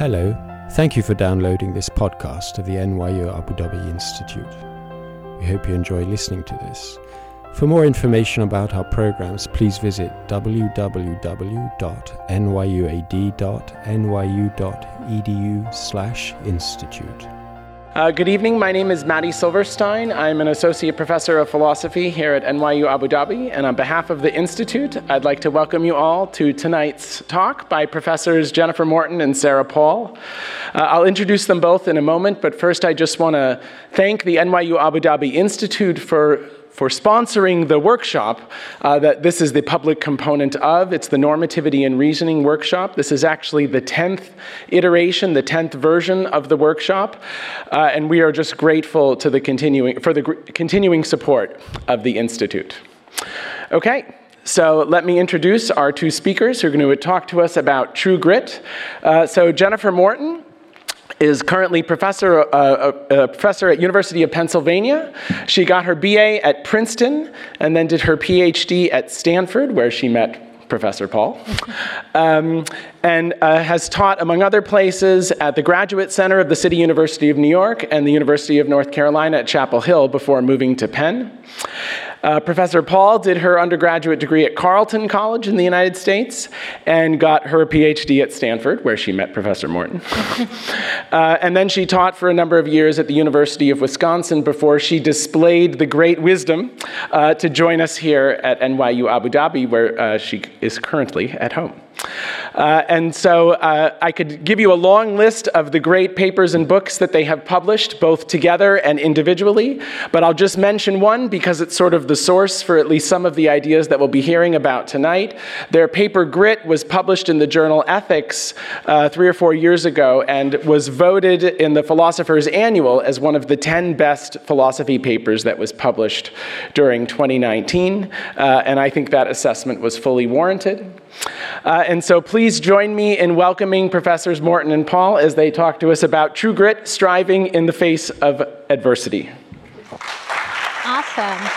Hello, thank you for downloading this podcast of the NYU Abu Dhabi Institute. We hope you enjoy listening to this. For more information about our programs, please visit www.nyuad.nyu.edu/institute. Uh, good evening. My name is Matty Silverstein. I'm an associate professor of philosophy here at NYU Abu Dhabi, and on behalf of the Institute, I'd like to welcome you all to tonight's talk by professors Jennifer Morton and Sarah Paul. Uh, I'll introduce them both in a moment, but first I just want to thank the NYU Abu Dhabi Institute for for sponsoring the workshop uh, that this is the public component of. It's the Normativity and Reasoning workshop. This is actually the 10th iteration, the 10th version of the workshop, uh, and we are just grateful to the continuing, for the continuing support of the Institute. Okay. So, let me introduce our two speakers who are going to talk to us about true grit. Uh, so, Jennifer Morton is currently professor, uh, uh, professor at University of Pennsylvania. She got her BA at Princeton and then did her PhD at Stanford, where she met Professor Paul, um, and uh, has taught, among other places, at the Graduate Center of the City University of New York and the University of North Carolina at Chapel Hill before moving to Penn. Uh, Professor Paul did her undergraduate degree at Carleton College in the United States and got her PhD at Stanford, where she met Professor Morton. uh, and then she taught for a number of years at the University of Wisconsin before she displayed the great wisdom uh, to join us here at NYU Abu Dhabi, where uh, she is currently at home. Uh, and so uh, I could give you a long list of the great papers and books that they have published, both together and individually, but I'll just mention one because it's sort of the source for at least some of the ideas that we'll be hearing about tonight. Their paper Grit was published in the journal Ethics uh, three or four years ago and was voted in the Philosopher's Annual as one of the 10 best philosophy papers that was published during 2019. Uh, and I think that assessment was fully warranted. Uh, and so please join me in welcoming Professors Morton and Paul as they talk to us about true grit, striving in the face of adversity. Awesome.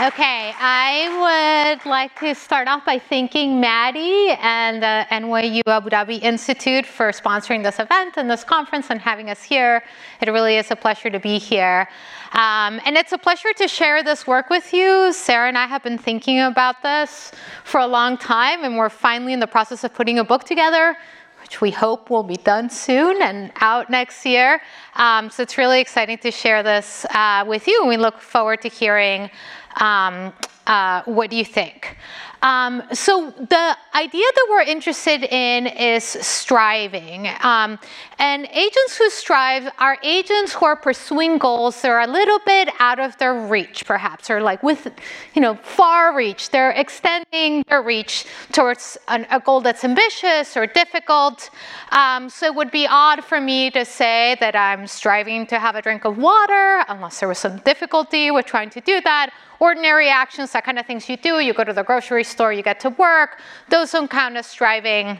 Okay, I would like to start off by thanking Maddie and the NYU Abu Dhabi Institute for sponsoring this event and this conference and having us here. It really is a pleasure to be here. Um, and it's a pleasure to share this work with you. Sarah and I have been thinking about this for a long time, and we're finally in the process of putting a book together, which we hope will be done soon and out next year. Um, so it's really exciting to share this uh, with you, and we look forward to hearing um, uh, what do you think. Um, so the idea that we're interested in is striving. Um, and agents who strive are agents who are pursuing goals that are a little bit out of their reach, perhaps, or like with, you know, far reach. They're extending their reach towards an, a goal that's ambitious or difficult. Um, so it would be odd for me to say that I'm striving to have a drink of water, unless there was some difficulty with trying to do that ordinary actions, that kind of things you do. You go to the grocery store, you get to work. Those don't count as striving.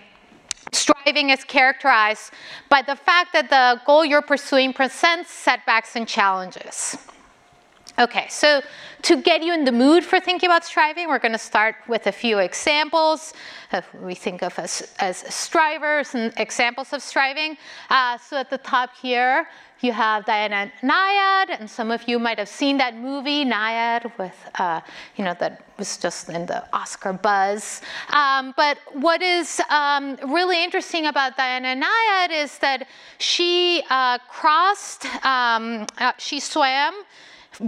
Striving is characterized by the fact that the goal you're pursuing presents setbacks and challenges. Okay, so to get you in the mood for thinking about striving, we're going to start with a few examples we think of as, as strivers and examples of striving. Uh, so at the top here, you have Diana Nyad, and some of you might have seen that movie, Nyad, with, uh, you know, that was just in the Oscar buzz. Um, but what is um, really interesting about Diana Nyad is that she uh, crossed, um, uh, she swam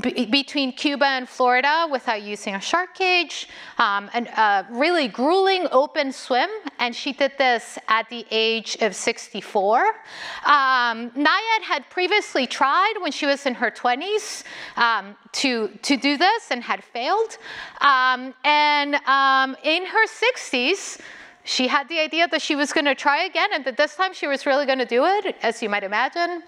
between Cuba and Florida without using a shark cage, um, and a really grueling open swim, and she did this at the age of 64. Um, Nyad had previously tried when she was in her 20s um, to, to do this and had failed. Um, and um, in her 60s, she had the idea that she was going to try again, and that this time she was really going to do it, as you might imagine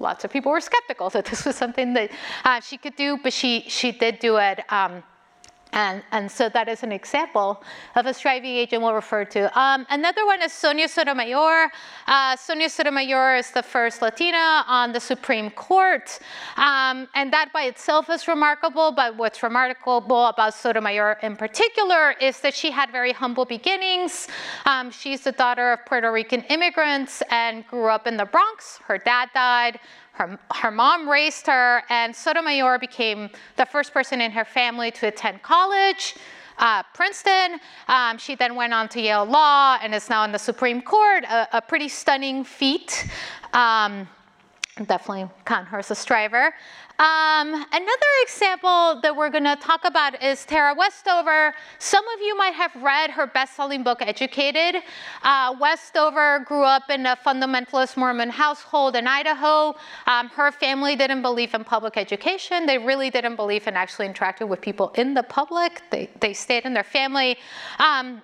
lots of people were skeptical that this was something that uh, she could do, but she, she did do it. Um, And, and so that is an example of a striving agent we'll refer to. Um, another one is Sonia Sotomayor. Uh, Sonia Sotomayor is the first Latina on the Supreme Court. Um, and that by itself is remarkable, but what's remarkable about Sotomayor in particular is that she had very humble beginnings. Um, she's the daughter of Puerto Rican immigrants and grew up in the Bronx. Her dad died. Her, her mom raised her, and Sotomayor became the first person in her family to attend college. Uh, Princeton. Um, she then went on to Yale Law and is now in the Supreme Court, a, a pretty stunning feat. Um, definitely as a striver. Um, another example that we're going to talk about is Tara Westover. Some of you might have read her best-selling book, Educated. Uh, Westover grew up in a fundamentalist Mormon household in Idaho. Um, her family didn't believe in public education. They really didn't believe in actually interacting with people in the public. They, they stayed in their family. Um,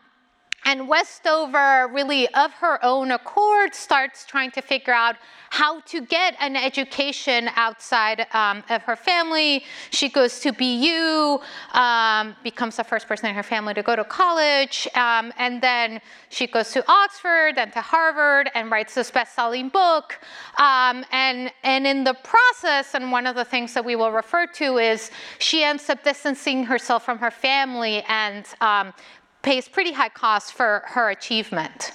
and Westover, really of her own accord, starts trying to figure out how to get an education outside um, of her family. She goes to BU, um, becomes the first person in her family to go to college, um, and then she goes to Oxford, then to Harvard, and writes this best-selling book. Um, and, and in the process, and one of the things that we will refer to is she ends up distancing herself from her family and um, pays pretty high cost for her achievement.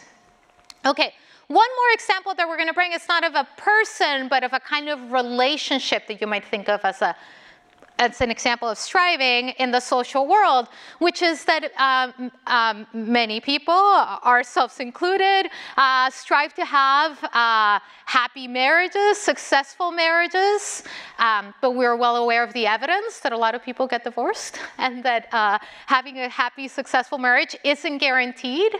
Okay, one more example that we're going to bring is not of a person, but of a kind of relationship that you might think of as a as an example of striving in the social world, which is that um, um, many people, ourselves included, uh, strive to have uh, happy marriages, successful marriages, um, but we're well aware of the evidence that a lot of people get divorced and that uh, having a happy, successful marriage isn't guaranteed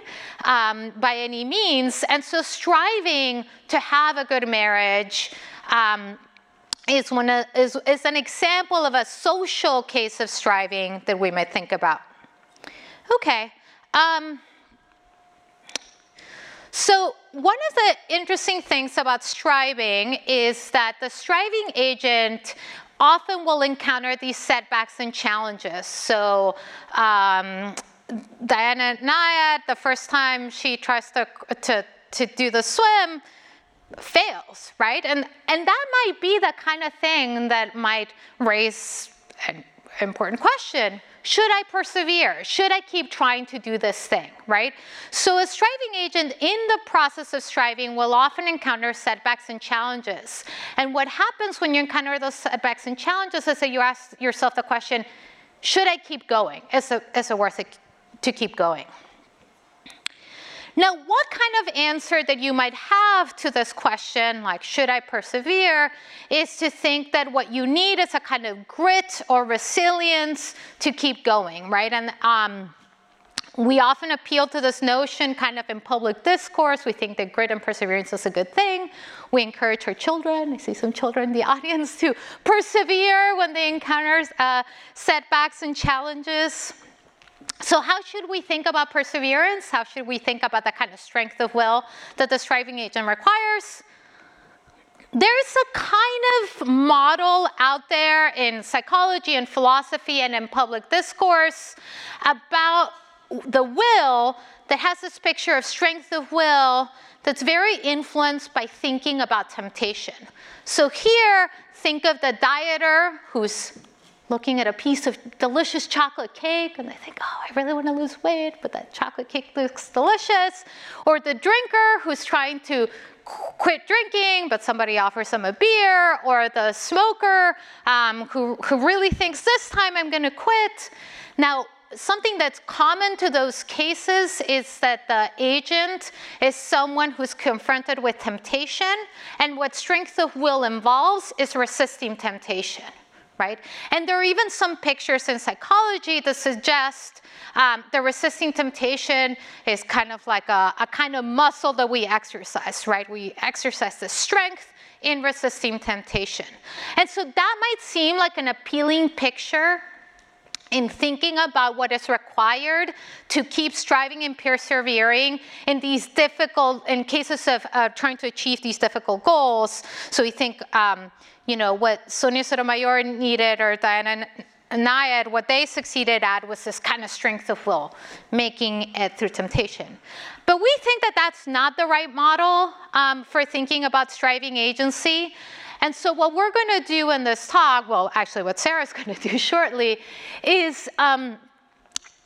um, by any means. And so striving to have a good marriage um, is, one is, is an example of a social case of striving that we might think about. Okay. Um, so one of the interesting things about striving is that the striving agent often will encounter these setbacks and challenges. So um, Diana Nyad, the first time she tries to, to, to do the swim, fails, right? And, and that might be the kind of thing that might raise an important question. Should I persevere? Should I keep trying to do this thing, right? So a striving agent in the process of striving will often encounter setbacks and challenges. And what happens when you encounter those setbacks and challenges is that you ask yourself the question, should I keep going? Is it, is it worth it to keep going? Now, what kind of answer that you might have to this question, like should I persevere, is to think that what you need is a kind of grit or resilience to keep going, right? And um, we often appeal to this notion kind of in public discourse. We think that grit and perseverance is a good thing. We encourage our children, I see some children in the audience, to persevere when they encounter uh, setbacks and challenges. So, how should we think about perseverance? How should we think about the kind of strength of will that the striving agent requires? There's a kind of model out there in psychology and philosophy and in public discourse about the will that has this picture of strength of will that's very influenced by thinking about temptation. So, here, think of the dieter who's looking at a piece of delicious chocolate cake and they think, oh, I really want to lose weight, but that chocolate cake looks delicious. Or the drinker who's trying to quit drinking, but somebody offers them a beer, or the smoker um, who, who really thinks this time I'm going to quit. Now, something that's common to those cases is that the agent is someone who's confronted with temptation, and what strength of will involves is resisting temptation right? And there are even some pictures in psychology that suggest um, the resisting temptation is kind of like a, a kind of muscle that we exercise, right? We exercise the strength in resisting temptation. And so that might seem like an appealing picture in thinking about what is required to keep striving and persevering in these difficult, in cases of uh, trying to achieve these difficult goals. So we think, um, you know, what Sonia Sotomayor needed or Diana Nyad, what they succeeded at was this kind of strength of will, making it through temptation. But we think that that's not the right model um, for thinking about striving agency. And so, what we're going to do in this talk, well, actually, what Sarah's going to do shortly, is um,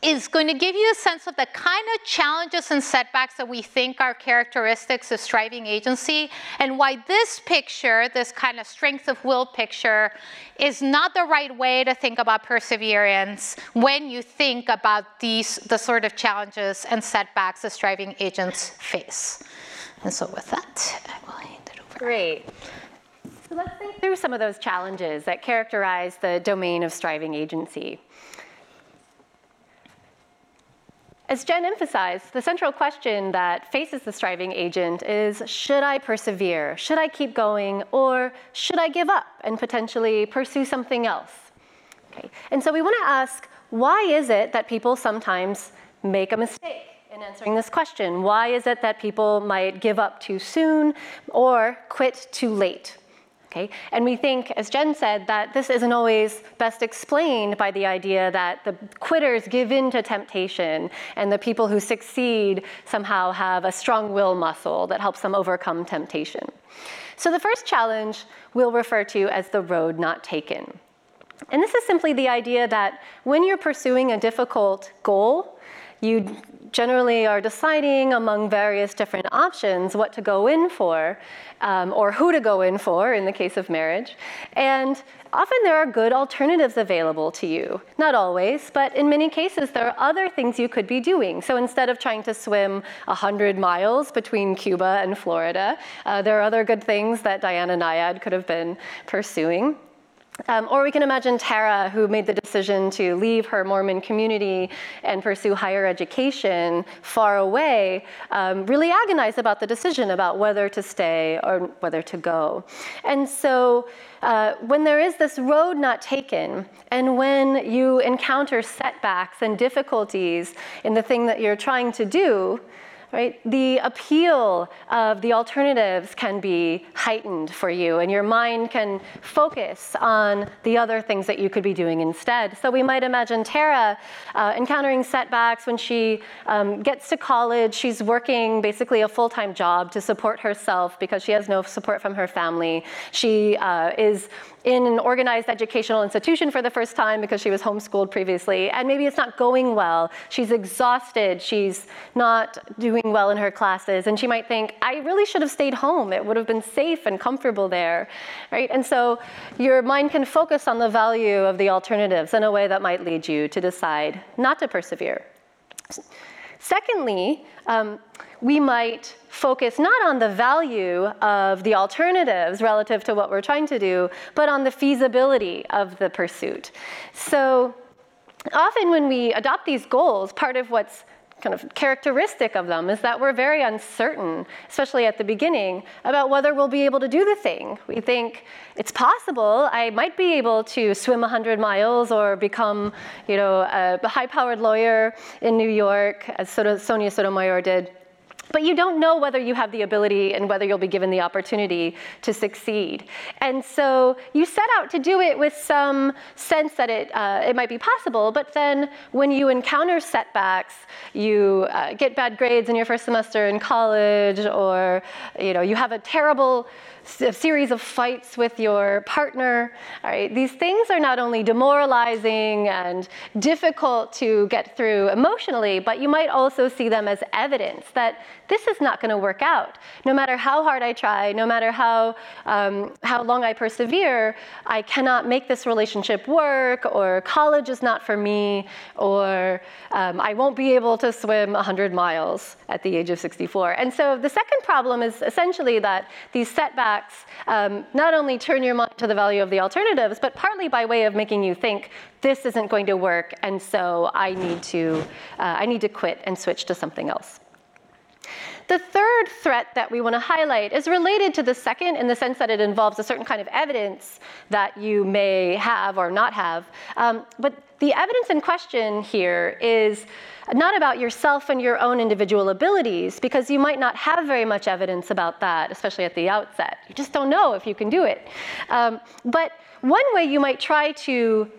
is going to give you a sense of the kind of challenges and setbacks that we think are characteristics of striving agency, and why this picture, this kind of strength of will picture, is not the right way to think about perseverance when you think about these the sort of challenges and setbacks that striving agents face. And so, with that, I will hand it over. Great. Let's think through some of those challenges that characterize the domain of striving agency. As Jen emphasized, the central question that faces the striving agent is should I persevere? Should I keep going? Or should I give up and potentially pursue something else? Okay. And so we want to ask why is it that people sometimes make a mistake in answering this question? Why is it that people might give up too soon or quit too late? Okay? And we think, as Jen said, that this isn't always best explained by the idea that the quitters give in to temptation and the people who succeed somehow have a strong will muscle that helps them overcome temptation. So the first challenge we'll refer to as the road not taken. And this is simply the idea that when you're pursuing a difficult goal, you generally are deciding among various different options what to go in for um, or who to go in for in the case of marriage. And often there are good alternatives available to you. Not always, but in many cases there are other things you could be doing. So instead of trying to swim 100 miles between Cuba and Florida, uh, there are other good things that Diana Nyad could have been pursuing. Um, or we can imagine Tara, who made the decision to leave her Mormon community and pursue higher education far away, um, really agonized about the decision about whether to stay or whether to go. And so, uh, when there is this road not taken, and when you encounter setbacks and difficulties in the thing that you're trying to do, right? The appeal of the alternatives can be heightened for you, and your mind can focus on the other things that you could be doing instead. So we might imagine Tara uh, encountering setbacks when she um, gets to college. She's working basically a full time job to support herself because she has no support from her family. She uh, is in an organized educational institution for the first time because she was homeschooled previously, and maybe it's not going well. She's exhausted, she's not doing well in her classes, and she might think, I really should have stayed home. It would have been safe and comfortable there, right? And so your mind can focus on the value of the alternatives in a way that might lead you to decide not to persevere. Secondly, um, we might focus not on the value of the alternatives relative to what we're trying to do, but on the feasibility of the pursuit. So often when we adopt these goals, part of what's kind of characteristic of them is that we're very uncertain, especially at the beginning, about whether we'll be able to do the thing. We think it's possible I might be able to swim 100 miles or become, you know, a high-powered lawyer in New York, as Sonia Sotomayor did. But you don't know whether you have the ability and whether you'll be given the opportunity to succeed. And so you set out to do it with some sense that it, uh, it might be possible, but then when you encounter setbacks, you uh, get bad grades in your first semester in college, or you, know, you have a terrible a series of fights with your partner. All right, these things are not only demoralizing and difficult to get through emotionally, but you might also see them as evidence that this is not going to work out. No matter how hard I try, no matter how, um, how long I persevere, I cannot make this relationship work, or college is not for me, or um, I won't be able to swim 100 miles at the age of 64. And so the second problem is essentially that these setbacks um, not only turn your mind to the value of the alternatives, but partly by way of making you think this isn't going to work, and so I need to, uh, I need to quit and switch to something else. The third threat that we want to highlight is related to the second in the sense that it involves a certain kind of evidence that you may have or not have. Um, but the evidence in question here is not about yourself and your own individual abilities, because you might not have very much evidence about that, especially at the outset. You just don't know if you can do it. Um, but one way you might try to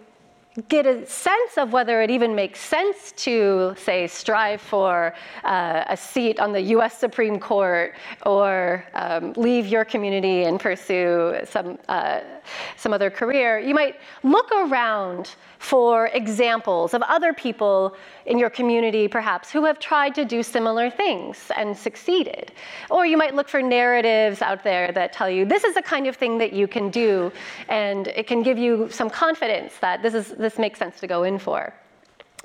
get a sense of whether it even makes sense to, say, strive for uh, a seat on the US Supreme Court or um, leave your community and pursue some, uh, some other career, you might look around for examples of other people in your community, perhaps, who have tried to do similar things and succeeded. Or you might look for narratives out there that tell you this is the kind of thing that you can do, and it can give you some confidence that this, is, this makes sense to go in for.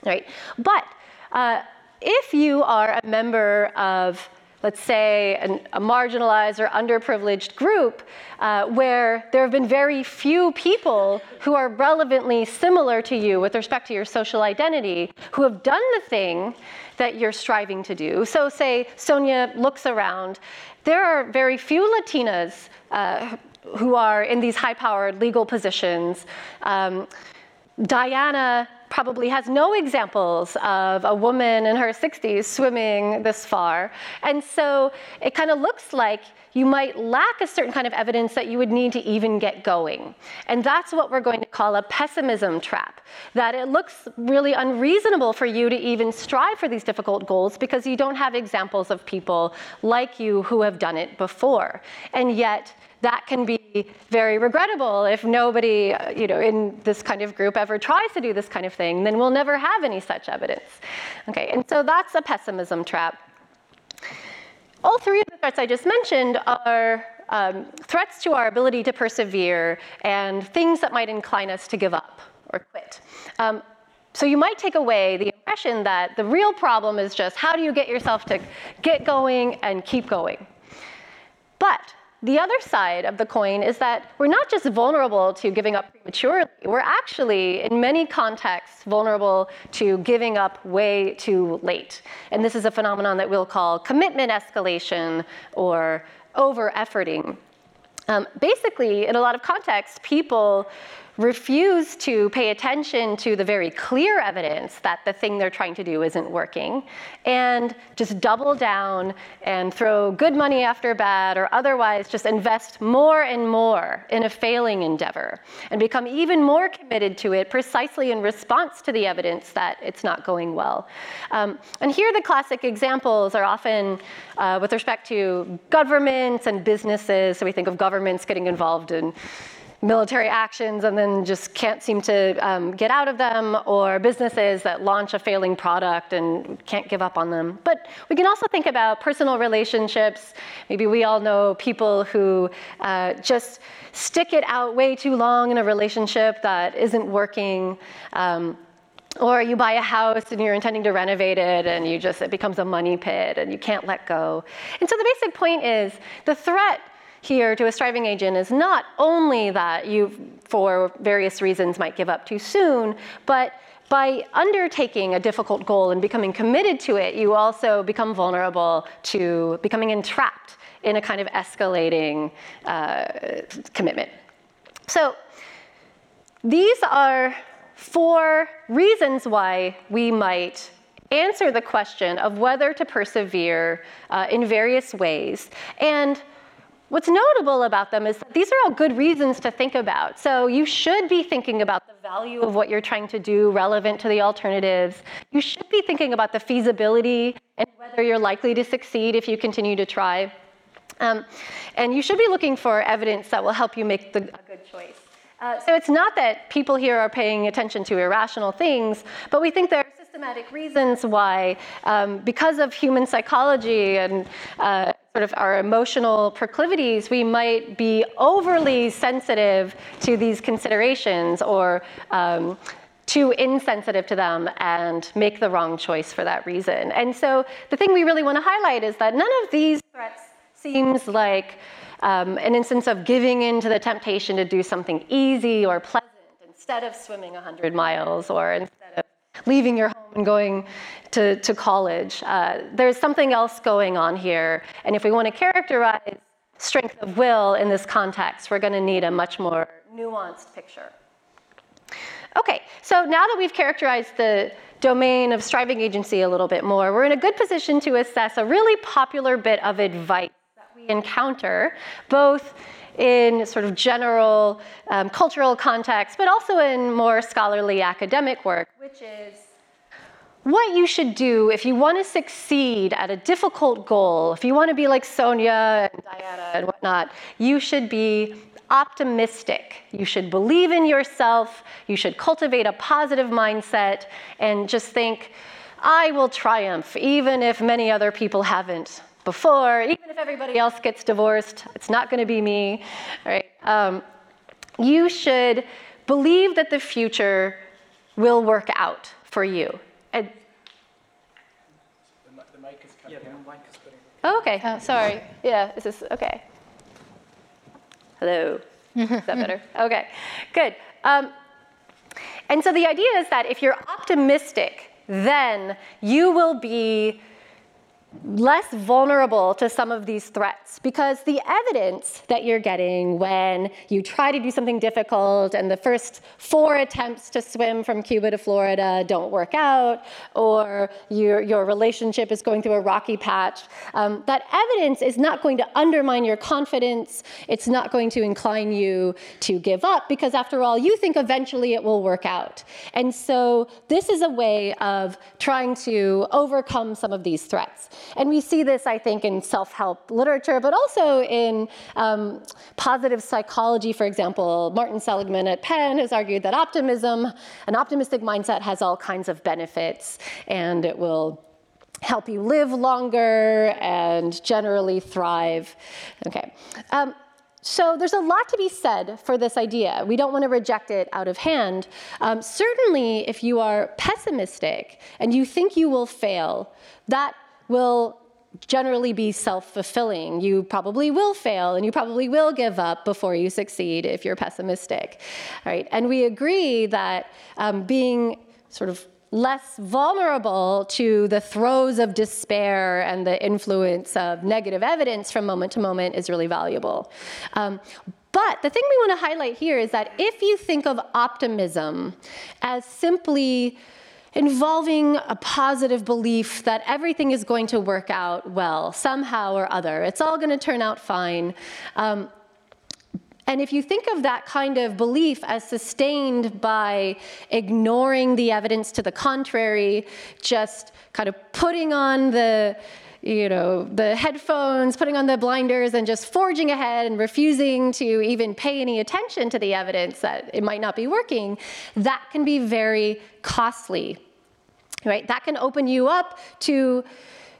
Right? But uh, if you are a member of let's say, an, a marginalized or underprivileged group uh, where there have been very few people who are relevantly similar to you with respect to your social identity who have done the thing that you're striving to do. So, say Sonia looks around, there are very few Latinas uh, who are in these high powered legal positions. Um, Diana probably has no examples of a woman in her 60s swimming this far. And so it kind of looks like you might lack a certain kind of evidence that you would need to even get going. And that's what we're going to call a pessimism trap. That it looks really unreasonable for you to even strive for these difficult goals because you don't have examples of people like you who have done it before. And yet, that can be very regrettable if nobody, uh, you know, in this kind of group ever tries to do this kind of thing, then we'll never have any such evidence. Okay, and so that's a pessimism trap. All three of the threats I just mentioned are um, threats to our ability to persevere and things that might incline us to give up or quit. Um, so you might take away the impression that the real problem is just how do you get yourself to get going and keep going. But the other side of the coin is that we're not just vulnerable to giving up prematurely, we're actually, in many contexts, vulnerable to giving up way too late. And this is a phenomenon that we'll call commitment escalation or over efforting. Um, basically, in a lot of contexts, people refuse to pay attention to the very clear evidence that the thing they're trying to do isn't working, and just double down and throw good money after bad, or otherwise just invest more and more in a failing endeavor, and become even more committed to it precisely in response to the evidence that it's not going well. Um, and here the classic examples are often uh, with respect to governments and businesses. So we think of governments getting involved in military actions and then just can't seem to um, get out of them, or businesses that launch a failing product and can't give up on them. But we can also think about personal relationships. Maybe we all know people who uh, just stick it out way too long in a relationship that isn't working. Um, or you buy a house and you're intending to renovate it and you just it becomes a money pit and you can't let go. And so the basic point is the threat here to a striving agent is not only that you, for various reasons, might give up too soon, but by undertaking a difficult goal and becoming committed to it, you also become vulnerable to becoming entrapped in a kind of escalating uh, commitment. So, these are four reasons why we might answer the question of whether to persevere uh, in various ways. And What's notable about them is that these are all good reasons to think about. So you should be thinking about the value of what you're trying to do relevant to the alternatives. You should be thinking about the feasibility and whether you're likely to succeed if you continue to try. Um, and you should be looking for evidence that will help you make the, a good choice. Uh, so it's not that people here are paying attention to irrational things, but we think there are systematic reasons why, um, because of human psychology and uh, sort of our emotional proclivities, we might be overly sensitive to these considerations or um, too insensitive to them and make the wrong choice for that reason. And so the thing we really want to highlight is that none of these threats seems like um, an instance of giving in to the temptation to do something easy or pleasant instead of swimming 100 miles or instead leaving your home and going to, to college. Uh, there's something else going on here. And if we want to characterize strength of will in this context, we're going to need a much more nuanced picture. Okay, so now that we've characterized the domain of striving agency a little bit more, we're in a good position to assess a really popular bit of advice that we encounter both in sort of general um, cultural context, but also in more scholarly academic work, which is what you should do if you want to succeed at a difficult goal, if you want to be like Sonia and Diana and whatnot, you should be optimistic. You should believe in yourself. You should cultivate a positive mindset and just think, I will triumph, even if many other people haven't before, even if everybody else gets divorced, it's not going to be me. Right? Um, you should believe that the future will work out for you. And, the, the mic is coming yeah, the mic is putting. Oh, okay. Oh, sorry. Yeah, this is this okay? Hello. is that better? Okay, good. Um, and so the idea is that if you're optimistic, then you will be less vulnerable to some of these threats because the evidence that you're getting when you try to do something difficult and the first four attempts to swim from Cuba to Florida don't work out, or your, your relationship is going through a rocky patch, um, that evidence is not going to undermine your confidence. It's not going to incline you to give up because, after all, you think eventually it will work out. And so, this is a way of trying to overcome some of these threats. And we see this, I think, in self help literature, but also in um, positive psychology, for example. Martin Seligman at Penn has argued that optimism, an optimistic mindset, has all kinds of benefits and it will help you live longer and generally thrive. Okay. Um, so there's a lot to be said for this idea. We don't want to reject it out of hand. Um, certainly, if you are pessimistic and you think you will fail, that will generally be self-fulfilling. You probably will fail and you probably will give up before you succeed if you're pessimistic, right? And we agree that um, being sort of less vulnerable to the throes of despair and the influence of negative evidence from moment to moment is really valuable. Um, but the thing we want to highlight here is that if you think of optimism as simply involving a positive belief that everything is going to work out well, somehow or other. It's all going to turn out fine. Um, and if you think of that kind of belief as sustained by ignoring the evidence to the contrary, just kind of putting on the you know, the headphones, putting on the blinders, and just forging ahead and refusing to even pay any attention to the evidence that it might not be working, that can be very costly, right? That can open you up to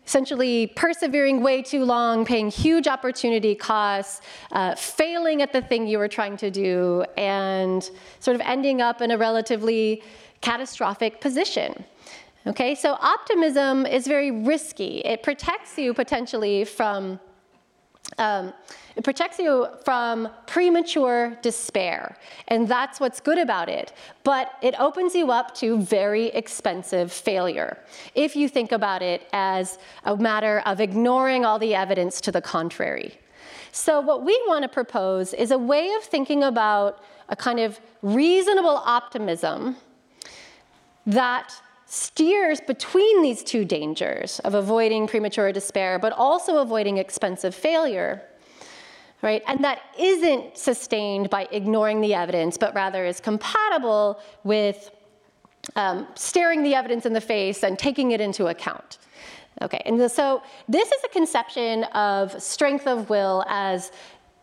essentially persevering way too long, paying huge opportunity costs, uh, failing at the thing you were trying to do, and sort of ending up in a relatively catastrophic position. Okay, so optimism is very risky. It protects you potentially from um, it protects you from premature despair, and that's what's good about it. But it opens you up to very expensive failure if you think about it as a matter of ignoring all the evidence to the contrary. So, what we want to propose is a way of thinking about a kind of reasonable optimism that steers between these two dangers of avoiding premature despair, but also avoiding expensive failure. Right? And that isn't sustained by ignoring the evidence, but rather is compatible with um, staring the evidence in the face and taking it into account. Okay, and so this is a conception of strength of will as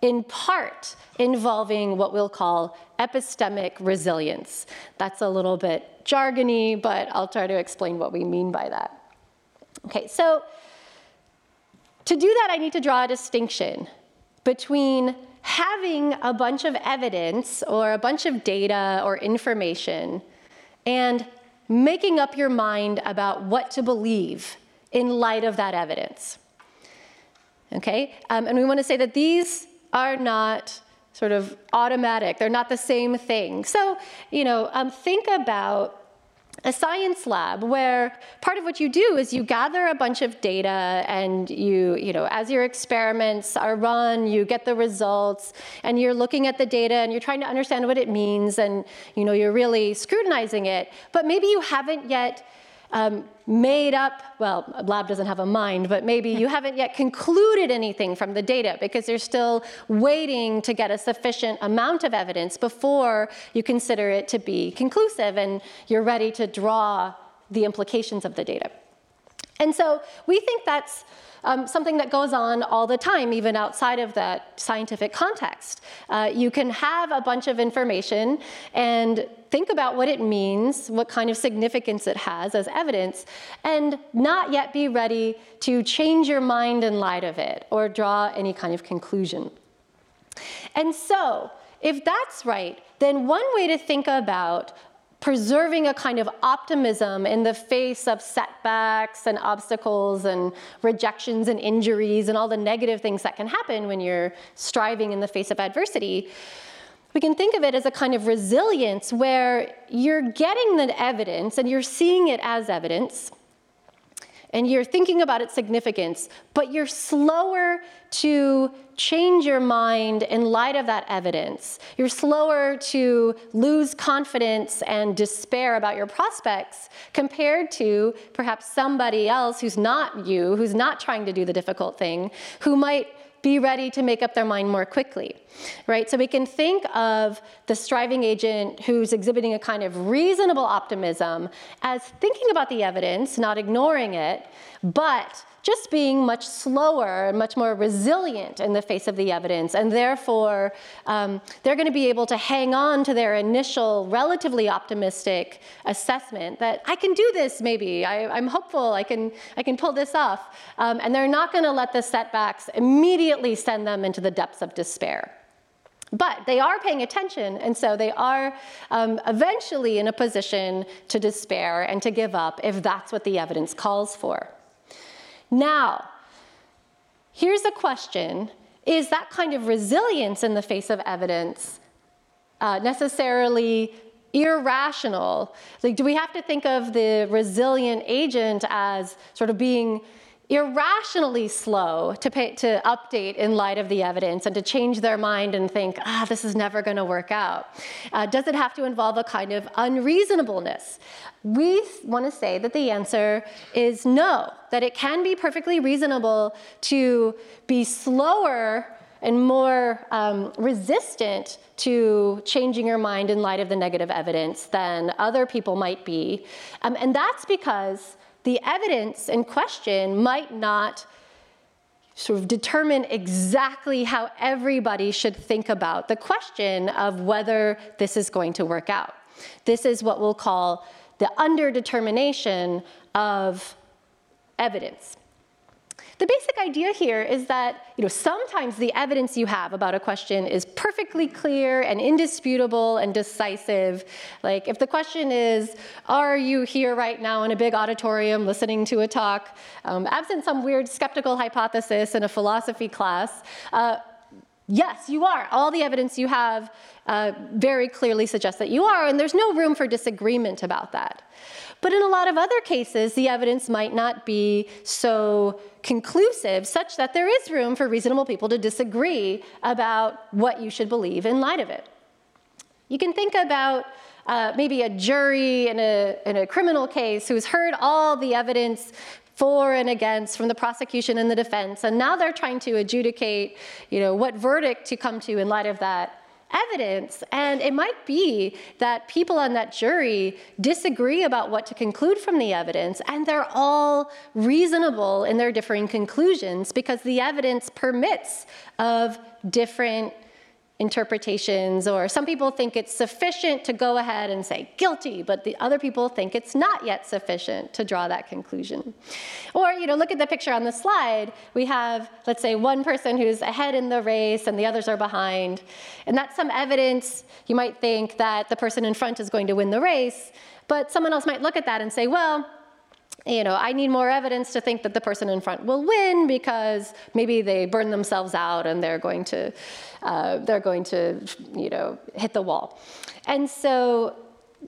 in part involving what we'll call epistemic resilience. That's a little bit jargony, but I'll try to explain what we mean by that. Okay, so to do that, I need to draw a distinction between having a bunch of evidence or a bunch of data or information and making up your mind about what to believe in light of that evidence. Okay? Um, and we want to say that these are not sort of automatic. They're not the same thing. So, you know, um, think about a science lab where part of what you do is you gather a bunch of data and you, you know, as your experiments are run, you get the results and you're looking at the data and you're trying to understand what it means and, you know, you're really scrutinizing it. But maybe you haven't yet um, made up, well, a lab doesn't have a mind, but maybe you haven't yet concluded anything from the data because you're still waiting to get a sufficient amount of evidence before you consider it to be conclusive and you're ready to draw the implications of the data. And so we think that's um, something that goes on all the time, even outside of that scientific context. Uh, you can have a bunch of information and think about what it means, what kind of significance it has as evidence, and not yet be ready to change your mind in light of it or draw any kind of conclusion. And so, if that's right, then one way to think about preserving a kind of optimism in the face of setbacks and obstacles and rejections and injuries and all the negative things that can happen when you're striving in the face of adversity. We can think of it as a kind of resilience where you're getting the evidence and you're seeing it as evidence, and you're thinking about its significance, but you're slower to change your mind in light of that evidence. You're slower to lose confidence and despair about your prospects compared to perhaps somebody else who's not you, who's not trying to do the difficult thing, who might be ready to make up their mind more quickly, right? So we can think of the striving agent who's exhibiting a kind of reasonable optimism as thinking about the evidence, not ignoring it, but just being much slower and much more resilient in the face of the evidence. And therefore, um, they're going to be able to hang on to their initial, relatively optimistic assessment that I can do this maybe, I, am hopeful, I can, I can pull this off. Um, and they're not going to let the setbacks immediately send them into the depths of despair. But they are paying attention, and so they are um, eventually in a position to despair and to give up if that's what the evidence calls for. Now, here's a question Is that kind of resilience in the face of evidence uh, necessarily irrational? Like, do we have to think of the resilient agent as sort of being irrationally slow to, pay, to update in light of the evidence and to change their mind and think, ah, this is never going to work out? Uh, does it have to involve a kind of unreasonableness? We want to say that the answer is no, that it can be perfectly reasonable to be slower and more um, resistant to changing your mind in light of the negative evidence than other people might be. Um, and that's because the evidence in question might not sort of determine exactly how everybody should think about the question of whether this is going to work out. This is what we'll call the underdetermination of evidence. The basic idea here is that you know, sometimes the evidence you have about a question is perfectly clear and indisputable and decisive. Like if the question is, are you here right now in a big auditorium listening to a talk, um, absent some weird skeptical hypothesis in a philosophy class, uh, yes, you are. All the evidence you have uh, very clearly suggests that you are, and there's no room for disagreement about that. But in a lot of other cases, the evidence might not be so conclusive, such that there is room for reasonable people to disagree about what you should believe in light of it. You can think about uh, maybe a jury in a, in a criminal case who's heard all the evidence for and against from the prosecution and the defense, and now they're trying to adjudicate, you know, what verdict to come to in light of that evidence. And it might be that people on that jury disagree about what to conclude from the evidence, and they're all reasonable in their differing conclusions because the evidence permits of different interpretations, or some people think it's sufficient to go ahead and say guilty, but the other people think it's not yet sufficient to draw that conclusion. Or, you know, look at the picture on the slide. We have, let's say, one person who's ahead in the race and the others are behind. And that's some evidence. You might think that the person in front is going to win the race, but someone else might look at that and say, well, you know, I need more evidence to think that the person in front will win because maybe they burn themselves out and they're going to, uh, they're going to, you know, hit the wall. And so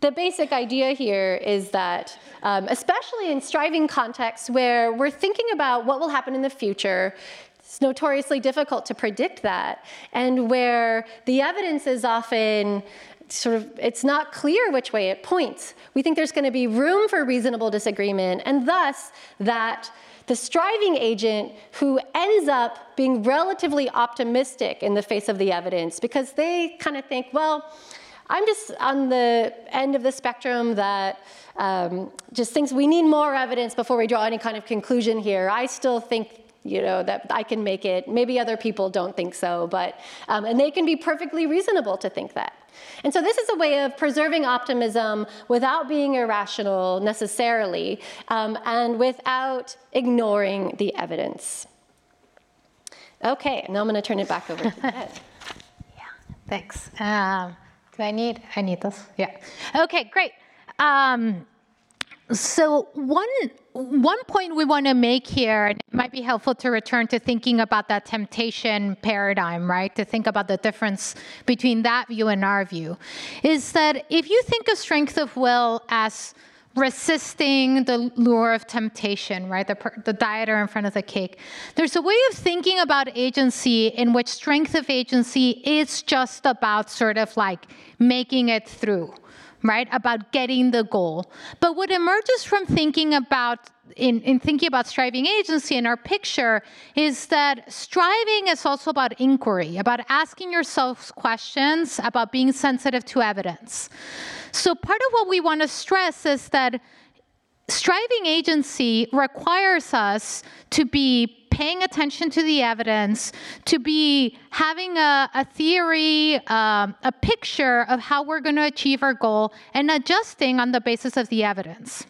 the basic idea here is that, um, especially in striving contexts where we're thinking about what will happen in the future, it's notoriously difficult to predict that, and where the evidence is often sort of it's not clear which way it points. We think there's going to be room for reasonable disagreement, and thus that the striving agent who ends up being relatively optimistic in the face of the evidence because they kind of think, well, I'm just on the end of the spectrum that um, just thinks we need more evidence before we draw any kind of conclusion here. I still think you know that I can make it. Maybe other people don't think so, but um, and they can be perfectly reasonable to think that. And so this is a way of preserving optimism without being irrational necessarily, um, and without ignoring the evidence. Okay, now I'm going to turn it back over to Ed. yeah, thanks. Um, do I need? I need this. Yeah. Okay, great. Um, so one one point we want to make here, and it might be helpful to return to thinking about that temptation paradigm, right? To think about the difference between that view and our view, is that if you think of strength of will as resisting the lure of temptation, right? The, the dieter in front of the cake. There's a way of thinking about agency in which strength of agency is just about sort of like making it through right? About getting the goal. But what emerges from thinking about in, in thinking about striving agency in our picture is that striving is also about inquiry, about asking yourself questions, about being sensitive to evidence. So part of what we want to stress is that striving agency requires us to be paying attention to the evidence, to be having a, a theory, um, a picture of how we're going to achieve our goal, and adjusting on the basis of the evidence.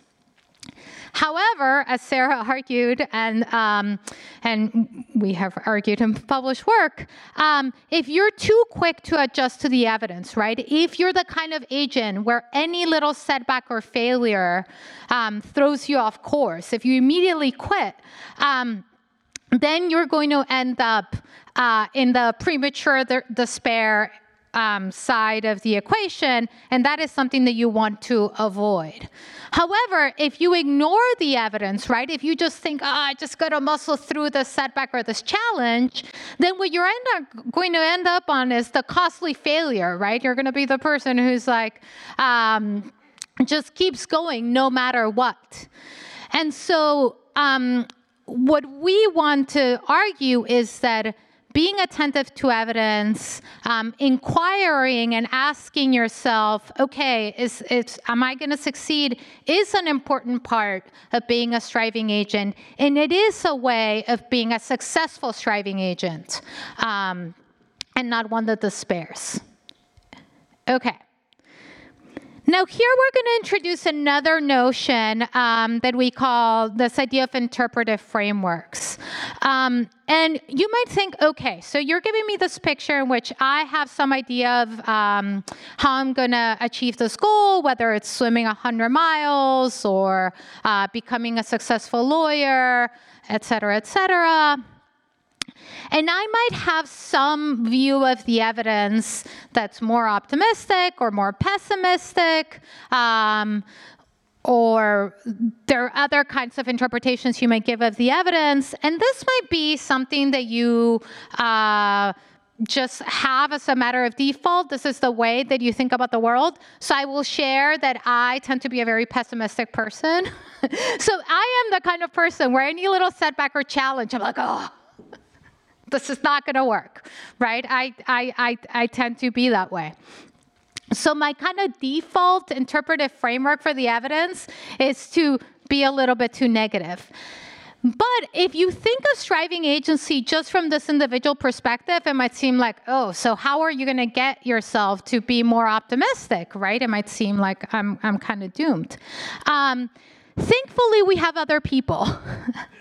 However, as Sarah argued, and um, and we have argued in published work, um, if you're too quick to adjust to the evidence, right? If you're the kind of agent where any little setback or failure um, throws you off course, if you immediately quit, um, then you're going to end up uh, in the premature despair um, side of the equation, and that is something that you want to avoid. However, if you ignore the evidence, right, if you just think, oh, I just got to muscle through this setback or this challenge, then what you're going to end up on is the costly failure, right? You're going to be the person who's like, um, just keeps going no matter what. And so, um, what we want to argue is that being attentive to evidence, um, inquiring and asking yourself, okay, is, is am I going to succeed, is an important part of being a striving agent, and it is a way of being a successful striving agent, um, and not one that despairs. Okay. Now, here we're going to introduce another notion um, that we call this idea of interpretive frameworks. Um, and you might think, okay, so you're giving me this picture in which I have some idea of um, how I'm going to achieve this goal, whether it's swimming 100 miles or uh, becoming a successful lawyer, et cetera, et cetera. And I might have some view of the evidence that's more optimistic or more pessimistic. Um, or there are other kinds of interpretations you might give of the evidence. And this might be something that you uh, just have as a matter of default. This is the way that you think about the world. So I will share that I tend to be a very pessimistic person. so I am the kind of person where any little setback or challenge, I'm like, oh, this is not going to work, right? I, I, I, I tend to be that way. So, my kind of default interpretive framework for the evidence is to be a little bit too negative. But if you think of striving agency just from this individual perspective, it might seem like, oh, so how are you going to get yourself to be more optimistic, right? It might seem like I'm, I'm kind of doomed. Um, thankfully, we have other people.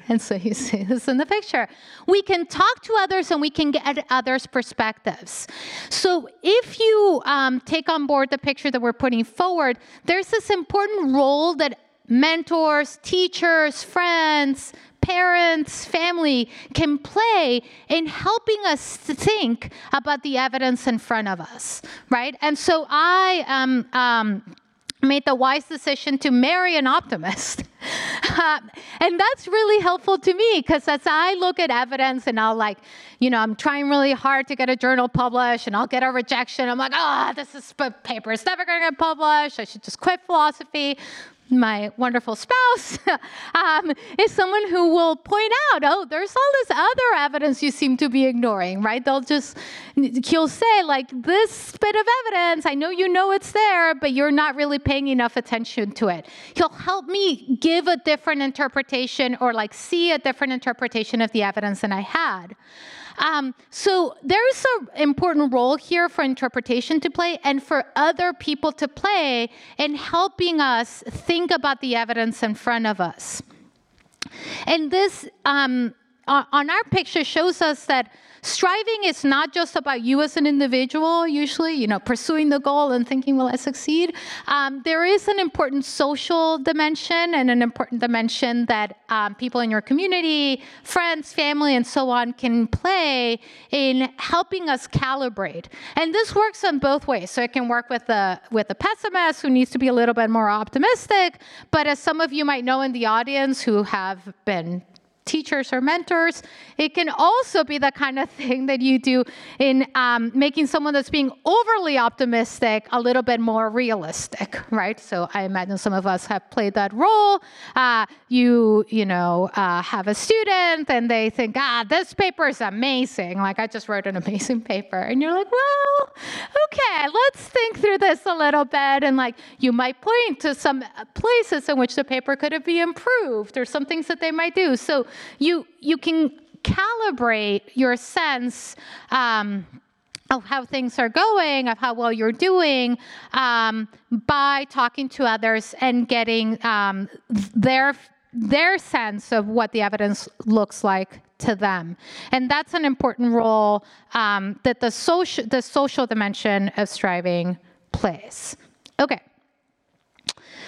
And so you see this in the picture. We can talk to others and we can get others' perspectives. So if you um, take on board the picture that we're putting forward, there's this important role that mentors, teachers, friends, parents, family can play in helping us think about the evidence in front of us, right? And so I am. Um, made the wise decision to marry an optimist. Um, and that's really helpful to me because as I look at evidence and I'll like, you know, I'm trying really hard to get a journal published and I'll get a rejection. I'm like, ah, oh, this is paper is never going to get published. I should just quit philosophy my wonderful spouse um, is someone who will point out, oh, there's all this other evidence you seem to be ignoring, right? They'll just, he'll say, like, this bit of evidence, I know you know it's there, but you're not really paying enough attention to it. He'll help me give a different interpretation or like see a different interpretation of the evidence than I had. Um, so there's an important role here for interpretation to play and for other people to play in helping us think about the evidence in front of us. And this um, on our picture shows us that striving is not just about you as an individual, usually, you know, pursuing the goal and thinking, will I succeed? Um, there is an important social dimension and an important dimension that um, people in your community, friends, family, and so on can play in helping us calibrate. And this works in both ways. So it can work with the, with the pessimist who needs to be a little bit more optimistic, but as some of you might know in the audience who have been teachers or mentors. It can also be the kind of thing that you do in um, making someone that's being overly optimistic a little bit more realistic, right? So I imagine some of us have played that role. Uh, you, you know, uh, have a student and they think, ah, this paper is amazing. Like I just wrote an amazing paper, and you're like, well, okay, let's think through this a little bit, and like you might point to some places in which the paper could have been improved or some things that they might do. So you you can calibrate your sense um, of how things are going, of how well you're doing, um, by talking to others and getting um, their their sense of what the evidence looks like to them, and that's an important role um, that the social the social dimension of striving plays. Okay.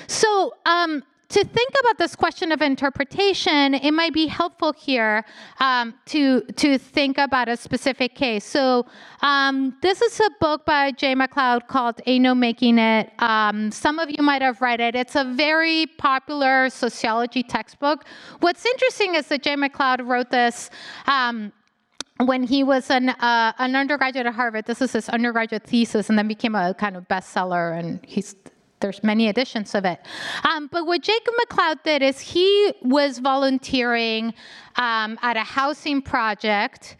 So um, to think about this question of interpretation, it might be helpful here um, to to think about a specific case. So um, this is a book by Jay MacLeod called "Ain't No Making It." Um, some of you might have read it. It's a very popular sociology textbook. What's interesting is that Jay MacLeod wrote this um, when he was an, uh, an undergraduate at Harvard, this is his undergraduate thesis, and then became a kind of bestseller, and he's there's many editions of it. Um, but what Jacob MacLeod did is he was volunteering um, at a housing project,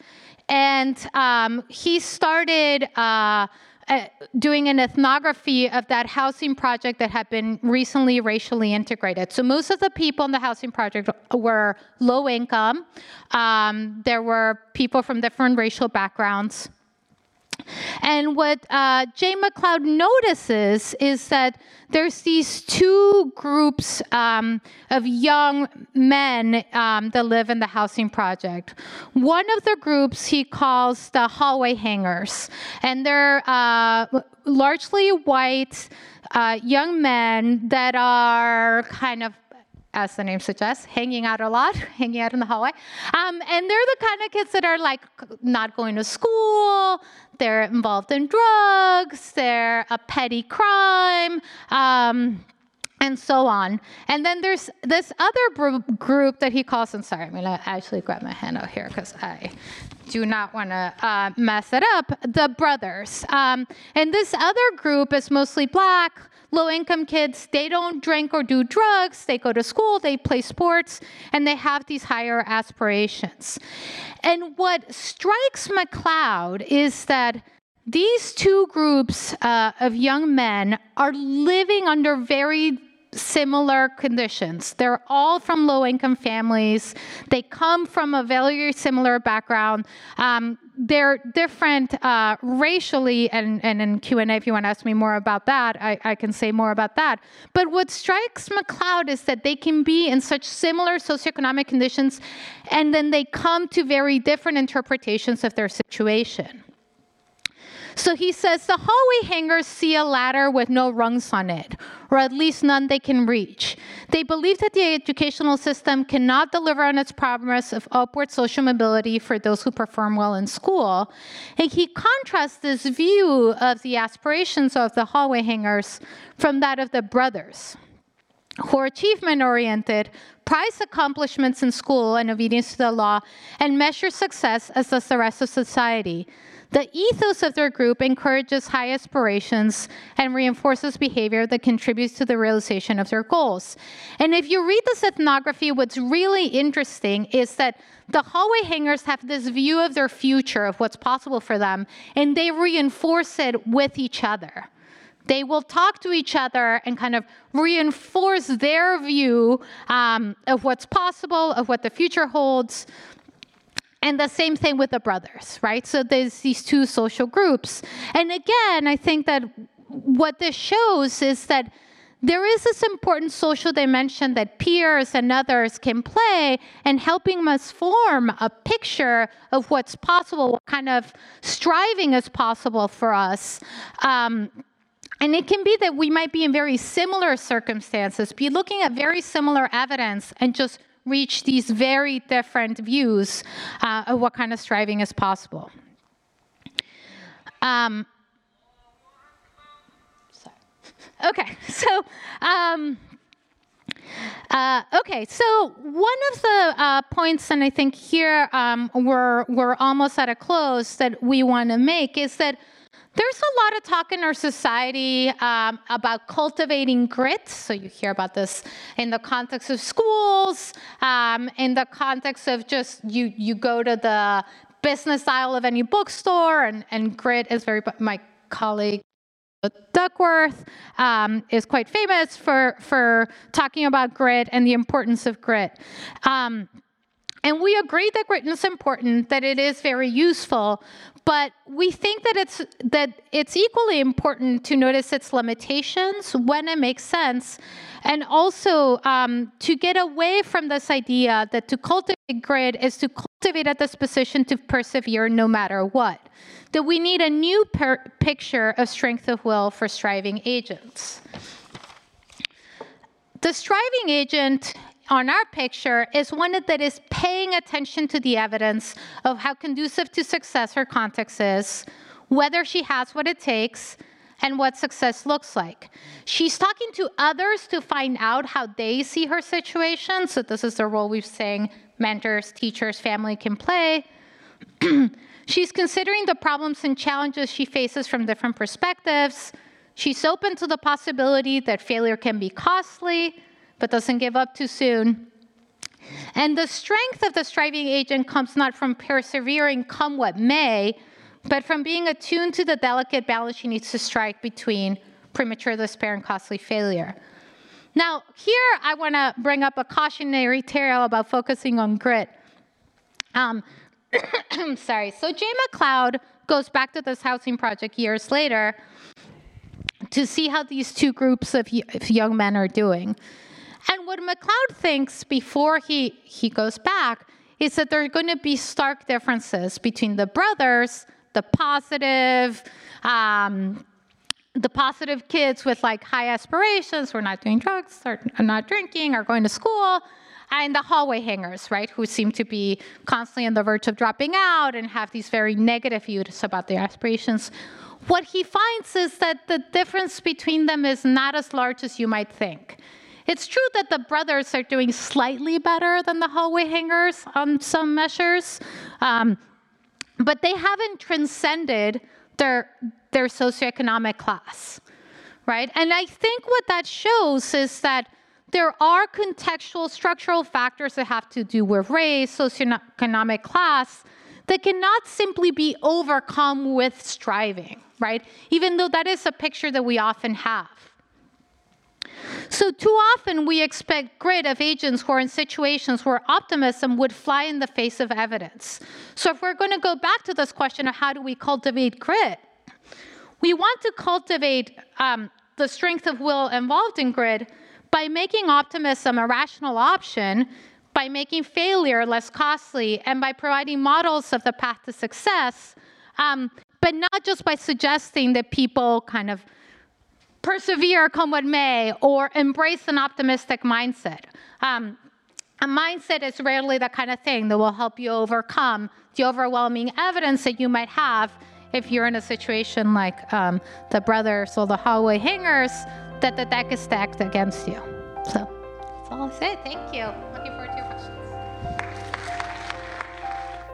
and um, he started. Uh, uh, doing an ethnography of that housing project that had been recently racially integrated. So most of the people in the housing project were low income. Um, there were people from different racial backgrounds. And what uh, Jay MacLeod notices is that there's these two groups um, of young men um, that live in the housing project. One of the groups he calls the hallway hangers, and they're uh, largely white uh, young men that are kind of as the name suggests, hanging out a lot, hanging out in the hallway. Um, and they're the kind of kids that are like not going to school, they're involved in drugs, they're a petty crime. Um, and so on. And then there's this other group that he calls, and sorry, I'm gonna actually grab my hand out here because I do not want to uh, mess it up, the brothers. Um, and this other group is mostly black, low income kids, they don't drink or do drugs, they go to school, they play sports, and they have these higher aspirations. And what strikes MacLeod is that these two groups uh, of young men are living under very similar conditions. They're all from low income families. They come from a very similar background. Um, they're different uh, racially, and, and in Q&A, if you want to ask me more about that, I, I can say more about that. But what strikes MacLeod is that they can be in such similar socioeconomic conditions, and then they come to very different interpretations of their situation. So he says the hallway hangers see a ladder with no rungs on it, or at least none they can reach. They believe that the educational system cannot deliver on its promise of upward social mobility for those who perform well in school. And he contrasts this view of the aspirations of the hallway hangers from that of the brothers, who are achievement oriented, prize accomplishments in school and obedience to the law, and measure success as does the rest of society. The ethos of their group encourages high aspirations and reinforces behavior that contributes to the realization of their goals. And if you read this ethnography, what's really interesting is that the hallway hangers have this view of their future, of what's possible for them, and they reinforce it with each other. They will talk to each other and kind of reinforce their view um, of what's possible, of what the future holds. And the same thing with the brothers, right? So there's these two social groups. And again, I think that what this shows is that there is this important social dimension that peers and others can play in helping us form a picture of what's possible, what kind of striving is possible for us. Um, and it can be that we might be in very similar circumstances, be looking at very similar evidence and just reach these very different views uh, of what kind of striving is possible. Um, okay, so. Um, uh, okay, so one of the uh, points, and I think here um, we're, we're almost at a close, that we want to make is that there's a lot of talk in our society um, about cultivating grit. So you hear about this in the context of schools, um, in the context of just you you go to the business aisle of any bookstore, and, and grit is very. My colleague Duckworth um, is quite famous for for talking about grit and the importance of grit. And we agree that grit is important, that it is very useful, but we think that it's that it's equally important to notice its limitations when it makes sense, and also um, to get away from this idea that to cultivate grit is to cultivate a disposition to persevere no matter what. That we need a new picture of strength of will for striving agents. The striving agent on our picture is one that is paying attention to the evidence of how conducive to success her context is, whether she has what it takes, and what success looks like. She's talking to others to find out how they see her situation. So, this is the role we've saying mentors, teachers, family can play. She's considering the problems and challenges she faces from different perspectives. She's open to the possibility that failure can be costly but doesn't give up too soon. And the strength of the striving agent comes not from persevering, come what may, but from being attuned to the delicate balance she needs to strike between premature despair and costly failure. Now, here I want to bring up a cautionary tale about focusing on grit. Um, sorry. So, Jay MacLeod goes back to this housing project years later to see how these two groups of young men are doing. And what MacLeod thinks before he, he goes back is that there are going to be stark differences between the brothers, the positive, um, the positive kids with like high aspirations, who are not doing drugs, are not drinking, are going to school, and the hallway hangers, right, who seem to be constantly on the verge of dropping out and have these very negative views about their aspirations. What he finds is that the difference between them is not as large as you might think. It's true that the brothers are doing slightly better than the hallway hangers on some measures, um, but they haven't transcended their, their socioeconomic class, right? And I think what that shows is that there are contextual structural factors that have to do with race, socioeconomic class, that cannot simply be overcome with striving, right? Even though that is a picture that we often have. So, too often we expect grit of agents who are in situations where optimism would fly in the face of evidence. So, if we're going to go back to this question of how do we cultivate grit, we want to cultivate um, the strength of will involved in grit by making optimism a rational option, by making failure less costly, and by providing models of the path to success. Um, but not just by suggesting that people kind of persevere, come what may, or embrace an optimistic mindset. Um, a mindset is rarely the kind of thing that will help you overcome the overwhelming evidence that you might have if you're in a situation like um, the brothers or the hallway hangers, that the deck is stacked against you. So that's all I say. Thank you. Looking forward to your questions.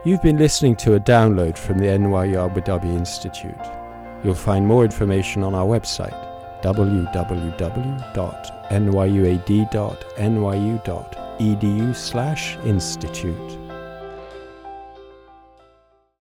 You've been listening to a download from the NYU Abu Dhabi Institute. You'll find more information on our website www.nyuad.nyu.edu/institute.